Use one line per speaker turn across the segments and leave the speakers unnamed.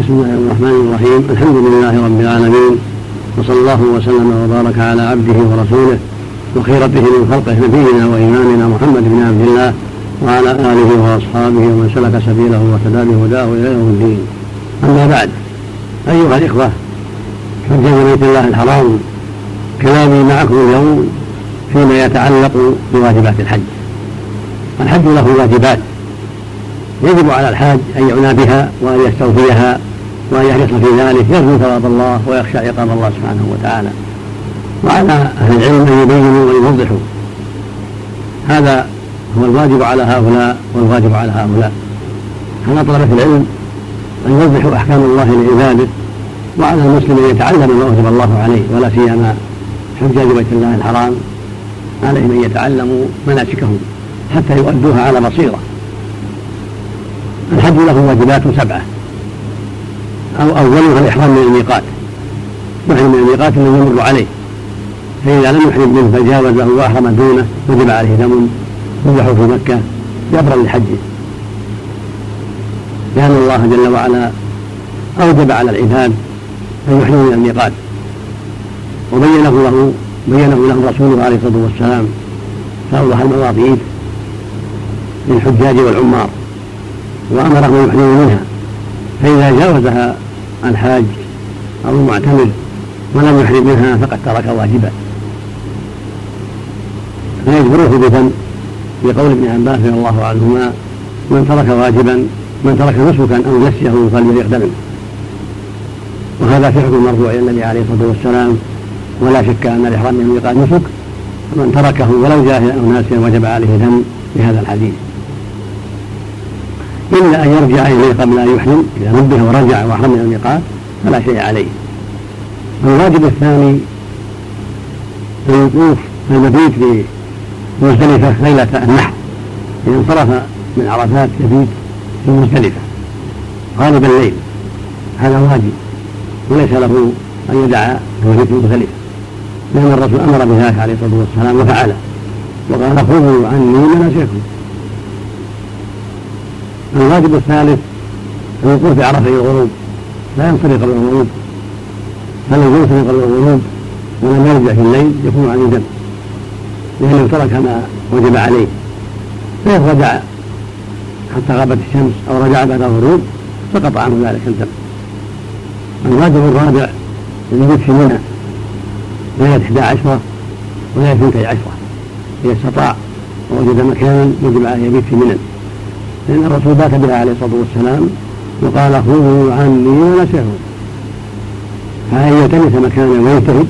بسم الله الرحمن الرحيم. الحمد لله رب العالمين وصلى الله وسلم وبارك على عبده ورسوله وخيرته من خلقه نبينا وإمامنا محمد بن عبد الله وعلى آله وأصحابه ومن سلك سبيله واهتدى بهداه إلى يوم الدين. أما بعد أيها الإخوة حجاج بيت الله الحرام كلامي معكم اليوم فيما يتعلق بواجبات الحج. الحج له واجبات. يجب على الحاج أن يعنى بها وأن يستوفيها وأن يحرص في ذلك يرجو ثواب الله ويخشى عقاب الله سبحانه وتعالى. وعلى أهل العلم أن يبينوا ويوضحوا. هذا هو الواجب على هؤلاء والواجب على هؤلاء. على طلبة العلم أن يوضحوا أحكام الله لعباده وعلى المسلم أن يتعلم ما أوجب الله عليه ولا سيما حجاج بيت الله الحرام. عليهم أن يتعلموا مناسكهم حتى يؤدوها على بصيرة. الحج له واجبات سبعة. أو أولها الإحرام من الميقات. يحرم من الميقات الذي يمر عليه. فإذا لم يحرم منه فجاوزه وأحرم دونه وجب عليه دم يذبح في مكة يبرا لحجه. لأن الله جل وعلا أوجب على العباد أن يحرموا من الميقات. وبينه له بينه له رسوله عليه الصلاة والسلام فأوضح المواقيت للحجاج والعمار. وأمرهم أن يحرموا منها. فإذا جاوزها الحاج أو المعتمر ولم يحرم منها فقد ترك واجبا. فيجبروه بذنب بقول ابن عباس رضي الله عنهما من ترك واجبا من ترك نسكا أو نسيه فليغتنم وهذا حكم مرفوع إلى النبي عليه الصلاة والسلام. ولا شك أن الإحرام من الميقات نسك. ومن تركه ولو جاهلا أو ناسيا وجب عليه دم بهذا الحديث. الا ان يرجع إليه قبل أن يحرم اذا نبه ورجع واحرم من الميقات فلا شيء عليه. الواجب الثاني الوقوف المبيت في مزدلفة ليلة النحر. إذا انصرف من عرفات يبيت في مزدلفة. غالب الليل. هذا واجب. وليس له أن يدع المبيت في مزدلفة. لأن الرسول أمر بذلك عليه الصلاة والسلام وفعله. وقال خذوا عني مناسككم الواجب الثالث الوقوف في عرفة الغروب. لا ينصرف قبل الغروب فلو ينصرف قبل الغروب ولم يرجع في الليل يكون عن دم لأنه ترك ما وجب عليه. فإذا رجع حتى غابت الشمس أو رجع بعد الغروب سقط عنه ذلك الدم. الواجب الرابع الذي في منى ليلة 11 وليلة 12 إذا استطاع ووجد مكانا وجب عليه يبيت في منى لأن الرسول بات بها عليه الصلاة والسلام وقال خذوا عني ونسيه فأن يلتمس مكانا ويجتهد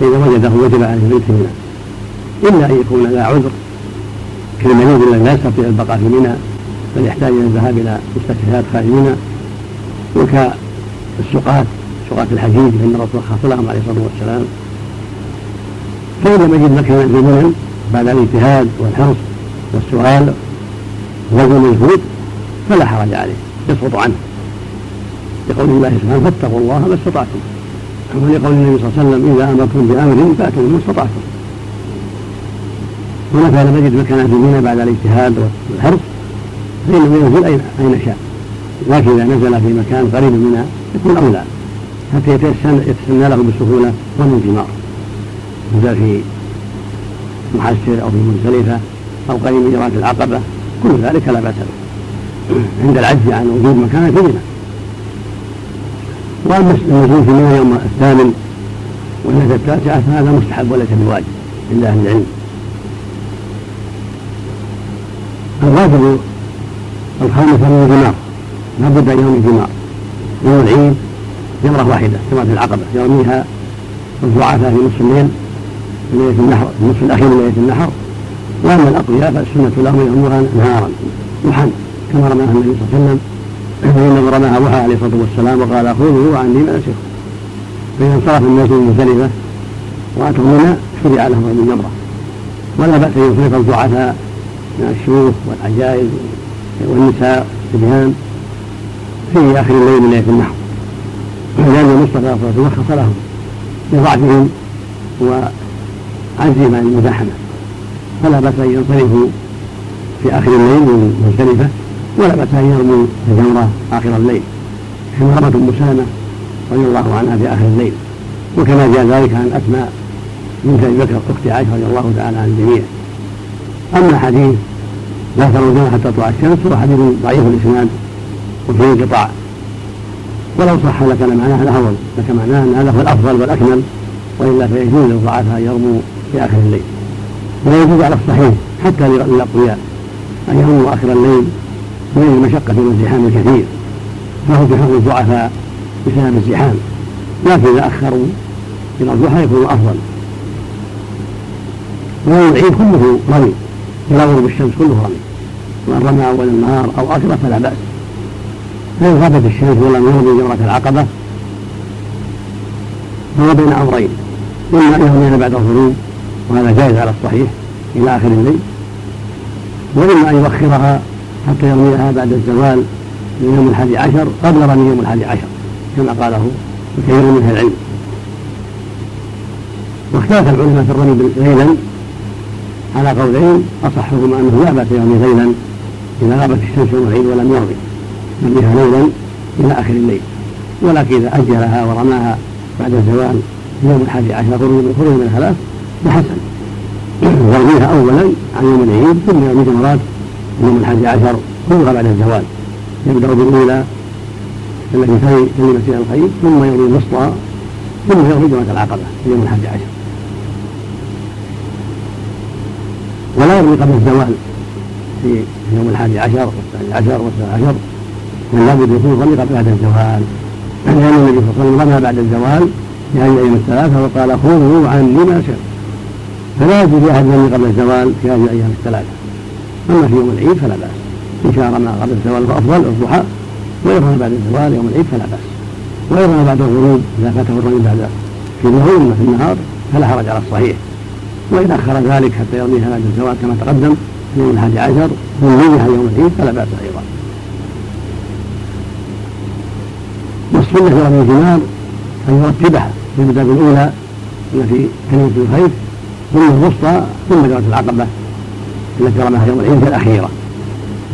فإذا وجده وجب عليه منى إلا أن يكون ذا عذر كالمريض الذي لا يستطيع البقاء في منى بل يحتاج إلى الذهاب إلى مستشفيات خارج منى وكالسقاة سقاة الحجيج فإن الرسول خاص لهم عليه الصلاة والسلام. فإن لم يجد مكانا في منى بعد الاجتهاد والحرص والسؤال. وزن الجهود فلا حرج عليه يسقط عنه. لقول الله سبحانه فاتقوا الله ما استطعتم. ولقول النبي صلى الله عليه وسلم إذا أمرتم بأمر فأتوا ما استطعتم. ومتى لم يجد مكانا في منى بعد الاجتهاد والحرص فإنه ينزل أين أين شاء لكن إذا نزل في مكان قريب منها يكون أولى حتى يتسنى له بالسهولة والانتمار نزل في محسر أو في منزلفة أو قريب جرات العقبة كل ذلك لا بأس به. عند العجز عن وجود مكان منى وأما النزول في منى يوم الثامن والليله التاسعه فهذا مستحب وليس بواجب عند أهل العلم. الواجب الخامس من الجمار لا بد يوم الجمار يوم العيد جمرة واحدة كما في العقبة. يرميها الضعفاء في نصف الليل في ليلة النحر في النصف الأخير من ليلة النحر. وأما الأقوياء فالسنة لهم يرموها نهارا. ضحى كما رماها النبي صلى الله عليه وسلم. رماها ضحى عليه الصلاة والسلام وقال خذوا عني مناسككم فإذا انصرف الناس من مزدلفة وأتوا منى شرع لهم من جمرة ولا بأس أن يصرف الضعفاء من الشيوخ والعجائز والنساء والصبيان في آخر الليل من ليلة النحر. لأن المصطفى صلى الله عليه وسلم لهم لضعفهم وعجزهم عن المزاحمة. فلا بأس أن ينصرفوا في آخر الليل من مزدلفة ولا بأس أن يرموا الجمرة آخر الليل. كما روت أم سلمة رضي الله عنها في آخر الليل. وكما جاء ذلك عن أسماء بنت أبي بكر اخت عائشة رضي الله تعالى عن الجميع. أما حديث لا ترون حتى تطلع الشمس هو حديث ضعيف الإسناد وفيه انقطاع. ولو صح لكان معناه الافضل لكان معناه ان هذا هو الأفضل والأكمل وإلا فيجوز للضعفاء يرموا في آخر الليل. ولا يجوز على الصحيح حتى للأقوياء أن يرموا آخر الليل من المشقة والزحام الكثير. فهو في حكم الضعفاء؟ بسبب الزحام. لكن إذا أخروا إلى الضحى يكون أفضل. ويوم العيد كله رمي إلى غروب الشمس كله رمي وإن رمى أول النهار أو اخره فلا بأس. فان غابت الشمس ولم يرمي جمرة العقبة. فهو بين إما أن يرميها بعد الغروب وهذا جائز على الصحيح إلى آخر الليل وإما أن يؤخرها حتى يرميها بعد الزوال من يوم الحادي عشر قبل رمي يوم الحادي عشر كما قاله كثير من أهل العلم. واختلف العلماء في الرمي ليلا على قولين اصحهما أنه لا بأس يرمي ليلا إذا غابت الشمس يوم العيد ولم يرمي يرميها ليلا إلى آخر الليل. ولكن إذا أجلها ورماها بعد الزوال يوم الحادي عشر خروج من الثلاث فحسن يرميها اولا عن يوم العيد ثم يرمي جمرات يوم الحادي عشر كلها بعد الزوال يبدأ بالأولى التي تلي كلمة الخير ثم يرمي الوسطى ثم يرمي جمره العقبة في يوم الحادي عشر. ولا يرمي قبل الزوال في يوم الحادي عشر والثاني عشر والثالث عشر بل لابد يكون رمي قبل بعد الزوال. لأن النبي صلى الله عليه وسلم رمى بعد الزوال في هذه الأيام الثلاثة وقال خذوا عني ما شئت. فلا يجوز لاحد يرمي قبل الزوال في هذه الأيام الثلاثة. أما في يوم العيد فلا بأس. إن شاء رمى قبل الزوال فأفضل الضحى ويرمى بعد الزوال يوم العيد فلا بأس. ويرمى بعد الغروب إذا فاته الرمي بعد في الظهر في النهار فلا حرج على الصحيح. وإن أخر ذلك حتى يرميها بعد الزواج كما تقدم في يوم الحادي عشر ويرميها يوم العيد فلا بأس أيضا. والسنة في رمي الجمار أن يرتبها يبدأ بالأولى التي كلمة الخير. ثم الوسطى ثم جرة العقبة التي رماها يوم العيد الأخيرة.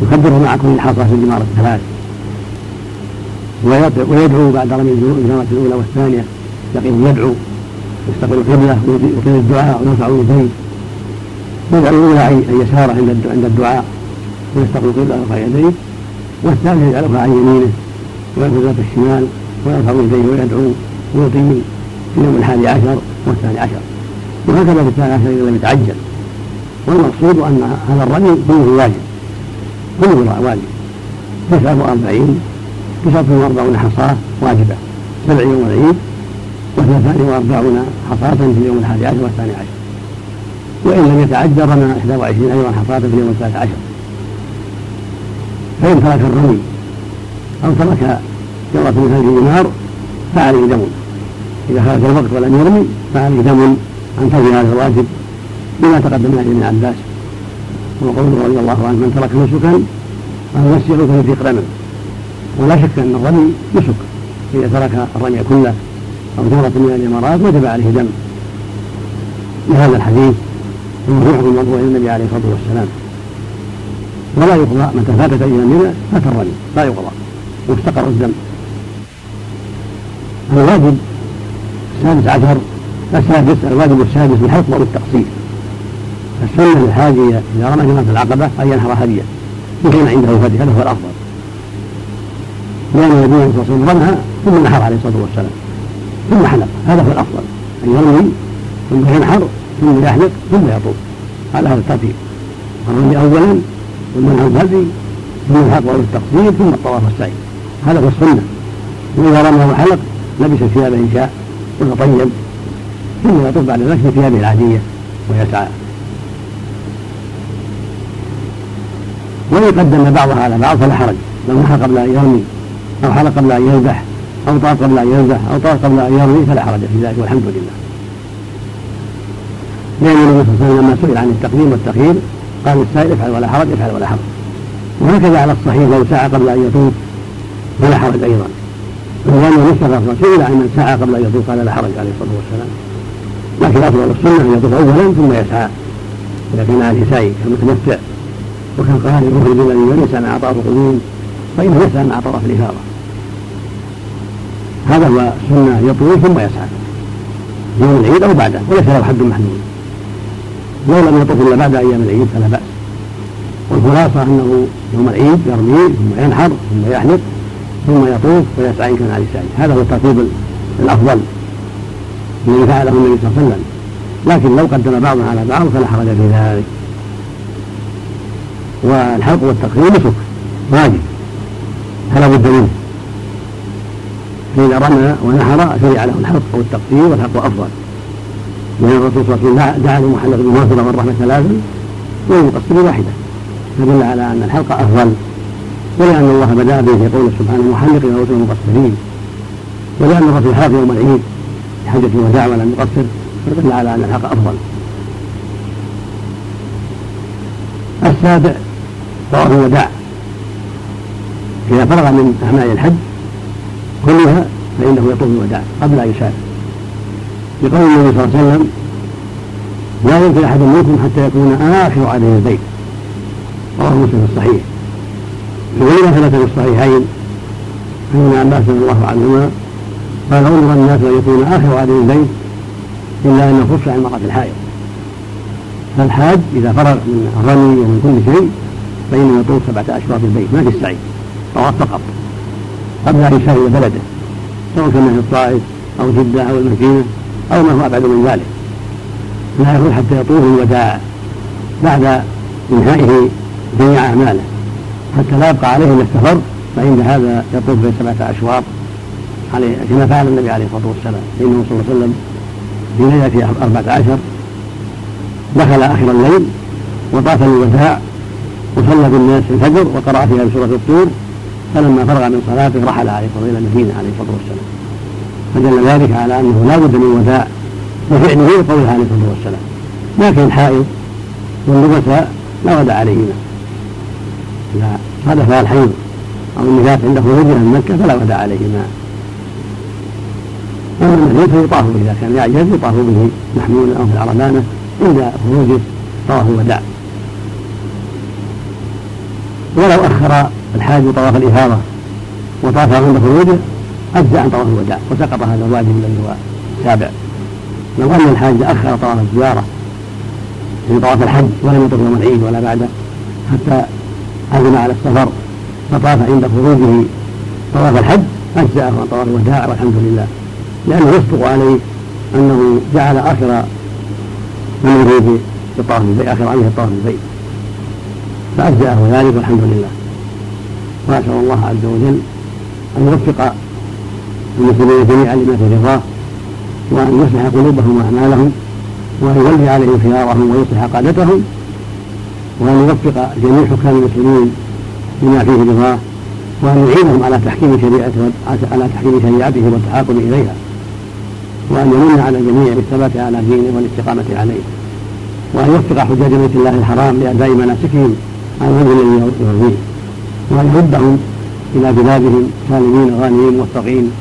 يكبر مع كل حصى في الجمار الثلاث. ويدعو بعد رمي الجمرة الأولى والثانية. يقف يدعو يستقبل القبلة ويطيل الدعاء ويرفع يديه يدعو الأولى عن يساره عند الدعاء. ويستقبل القبلة ويرفع يديه. والثانية يجعلها عن يمينه. ويأخذ الشمال ويرفع يديه ويدعو ويطيل في يوم الحادي عشر والثاني عشر. وهكذا في الثاني عشر إذا لم يتعجل. والمقصود أن هذا الرمي كله واجب. كله واجب. تسعة وأربعين تسعة وأربعون حصاة واجبة. سبع يوم العيد واثنتان وأربعون حصاة في اليوم الحادي عشر والثاني عشر. وإن لم يتعجل رمى 21 أيضا حصاة في اليوم الثالث عشر. فإن ترك الرمي أو ترك جرة مثل النار فعليه دم. إذا خرج الوقت ولم يرمي فعليه دم. عن ترك هذا الواجب بما تقدم عن ابن عباس وقوله رضي الله عنه من ترك نسكا فهو يسير فيطيق رمى ولا شك أن الرمي نسك إذا ترك الرمي كله أو جمرة من الإمارات وجب عليه دم. لهذا الحديث المرفوع المرفوع إلى النبي عليه الصلاة والسلام. ولا يقضى متى فاتت أيام منى فات الرمي لا يقضى وافتقر الدم. الواجب السادس عشر السادس الواجب السادس بالحلق والتقصير السنة للحاج إذا رمى جمرة العقبة أن ينحر هديا يكون عنده فدية هذا هو الأفضل. لأن النبي عليه وسلم رمها ثم نحر عليه الصلاة والسلام. ثم حلق هذا هو الأفضل. أن يرمي ثم ينحر ثم يحلق ثم يطوف. هذا الترتيب. الرمي اولا ثم ينحر الهدي ثم الحلق والتقصير ثم الطواف والسعي هذا هو السنة. وإذا رمى وحلق لبس ثيابه إن شاء وتطيب ثم يطوف بعد ذلك في ثيابه العاديه ويسعى. وإن قدم بعضها على بعض فلا حرج. لو نحر قبل أن يرمي أو حلق قبل أن يذبح أو طاف قبل أن ينزح أو طاف قبل أن يرمي فلا حرج في ذلك والحمد لله. لأن النبي صلى الله عليه وسلم لما سئل عن التقديم والتأخير قال للسائل افعل ولا حرج افعل ولا حرج. وهكذا على الصحيح لو سعى قبل أن يطوف فلا حرج أيضا. ولأن مستغرق سئل عن من سعى قبل أن يطوف قال لا حرج عليه الصلاة والسلام. لكن أفضل السنة أن يطوف أولا ثم يسعى. إذا كان عليه سعي كالمتمتع وكان قارئ يخرج الذي وليس مع طواف القدوم فإنه يسعى مع طواف الإفاضة. هذا هو السنة يطوف ثم يسعى. يوم العيد أو بعده وليس له حد محدود. لو لم يطف إلا بعد أيام العيد فلا بأس. والخلاصة أنه يوم العيد يرمي ثم ينحر ثم يحلق ثم يطوف ويسعى إن كان عليه سعي هذا هو الترتيب الأفضل. الذي فعله النبي صلى الله عليه وسلم. لكن لو قدم بعضها على بعض فلا حرج في ذلك. والحلق والتقرير نسك. واجب. فلا بد منه. فإذا رمى ونحر شرع له الحلق أو التقصير والحلق أفضل. لأن الرسول صلى الله عليه وسلم جعل المحلق بالمغفرة والرحمة ثلاثا والمقصر واحدة. فدل على أن الحلق أفضل. ولأن الله بدأ به في قوله سبحانه محلق ورسل المقصرين. ولأن الرسول حاف يوم العيد. حجة الوداع ولم يقصر فدل على أن الحلق أفضل. السابع طواف الوداع. إذا فرغ من أعمال الحج كلها فإنه يطوف الوداع قبل أن يسافر لقول النبي صلى الله عليه وسلم لا يمكن أحد منكم حتى يكون آخر عليه البيت. رواه مسلم في الصحيح. وإذا ثبت في الصحيحين عن ابن عباس رضي الله عنهما قال أمر الناس ان يكون آخر هذه البيت إلا ان خف عن المراه الحائض. فالحاج إذا فرغ من الرمي ومن كل شيء فإنه يطوف سبعة أشواط في البيت ما في السعي. طواف فقط. قبل أن يسافر بلده سواء كان في الطائف أو جدة أو المدينة أو ما هو أبعد من ذلك. لا يكون حتى يطوف الوداع بعد إنهائه جميع أعماله. حتى لا يبقى عليه إلا السفر فعند هذا يطوف بين سبعه أشواط. عليه كما فعل النبي عليه الصلاة والسلام. فإنه صلى الله عليه وسلم في ليله أربعة عشر دخل آخر الليل وطاف الوداع وصلى بالناس الفجر وقرأ فيها بسورة الطور فلما فرغ من صلاته رحل عليه الصلاة إلى المدينة عليه الصلاة والسلام. فدل ذلك على أنه لا بد من وداع وفعله وقوله عليه الصلاة والسلام. لكن الحائض والنبساء لا وداع عليهما. إذا صادفها الحيض أو النفاس عند خروجها من مكة فلا وداع عليهما. أما المحيط فيطاف به إذا كان يعجز يطاف به محمولا أو في العربانة عند خروجه طواف الوداع. ولو أخر الحاج طواف الإفاضة وطاف عند خروجه أجزى عن طواف الوداع وسقط هذا الواجب الذي هو السابع لو أن الحاج أخر طواف الزيارة في طواف الحج ولم يطف يوم العيد ولا بعده حتى عزم على السفر فطاف عند خروجه طواف الحج أجزأه عن طواف الوداع والحمد لله. لأنه يصدق عليه أنه جعل آخر من يريد في الطواف البيت آخر عمله الطواف البيت فأجزأه ذلك والحمد لله. وأسأل الله عز وجل أن يوفق المسلمين جميعا لما في رضاه وأن يصلح قلوبهم وأعمالهم وأن يولي عليهم خيارهم ويصلح قادتهم وأن يوفق جميع حكام المسلمين لما فيه رضاه وأن يعينهم على تحكيم شريعته على تحكيم شريعته والتحاكم إليها. وأن يمن على الجميع بالثبات على دينه والاستقامة عليه. وأن يوفق حجاج بيت الله الحرام لأداء مناسكهم على الوجه الذي يرضيه وأن يردهم إلى بلادهم سالمين غانمين موفقين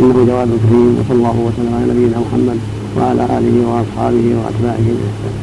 إنه جواد كريم. وصلى الله وسلم على نبينا محمد وعلى آله وأصحابه وأتباعه. بإحسان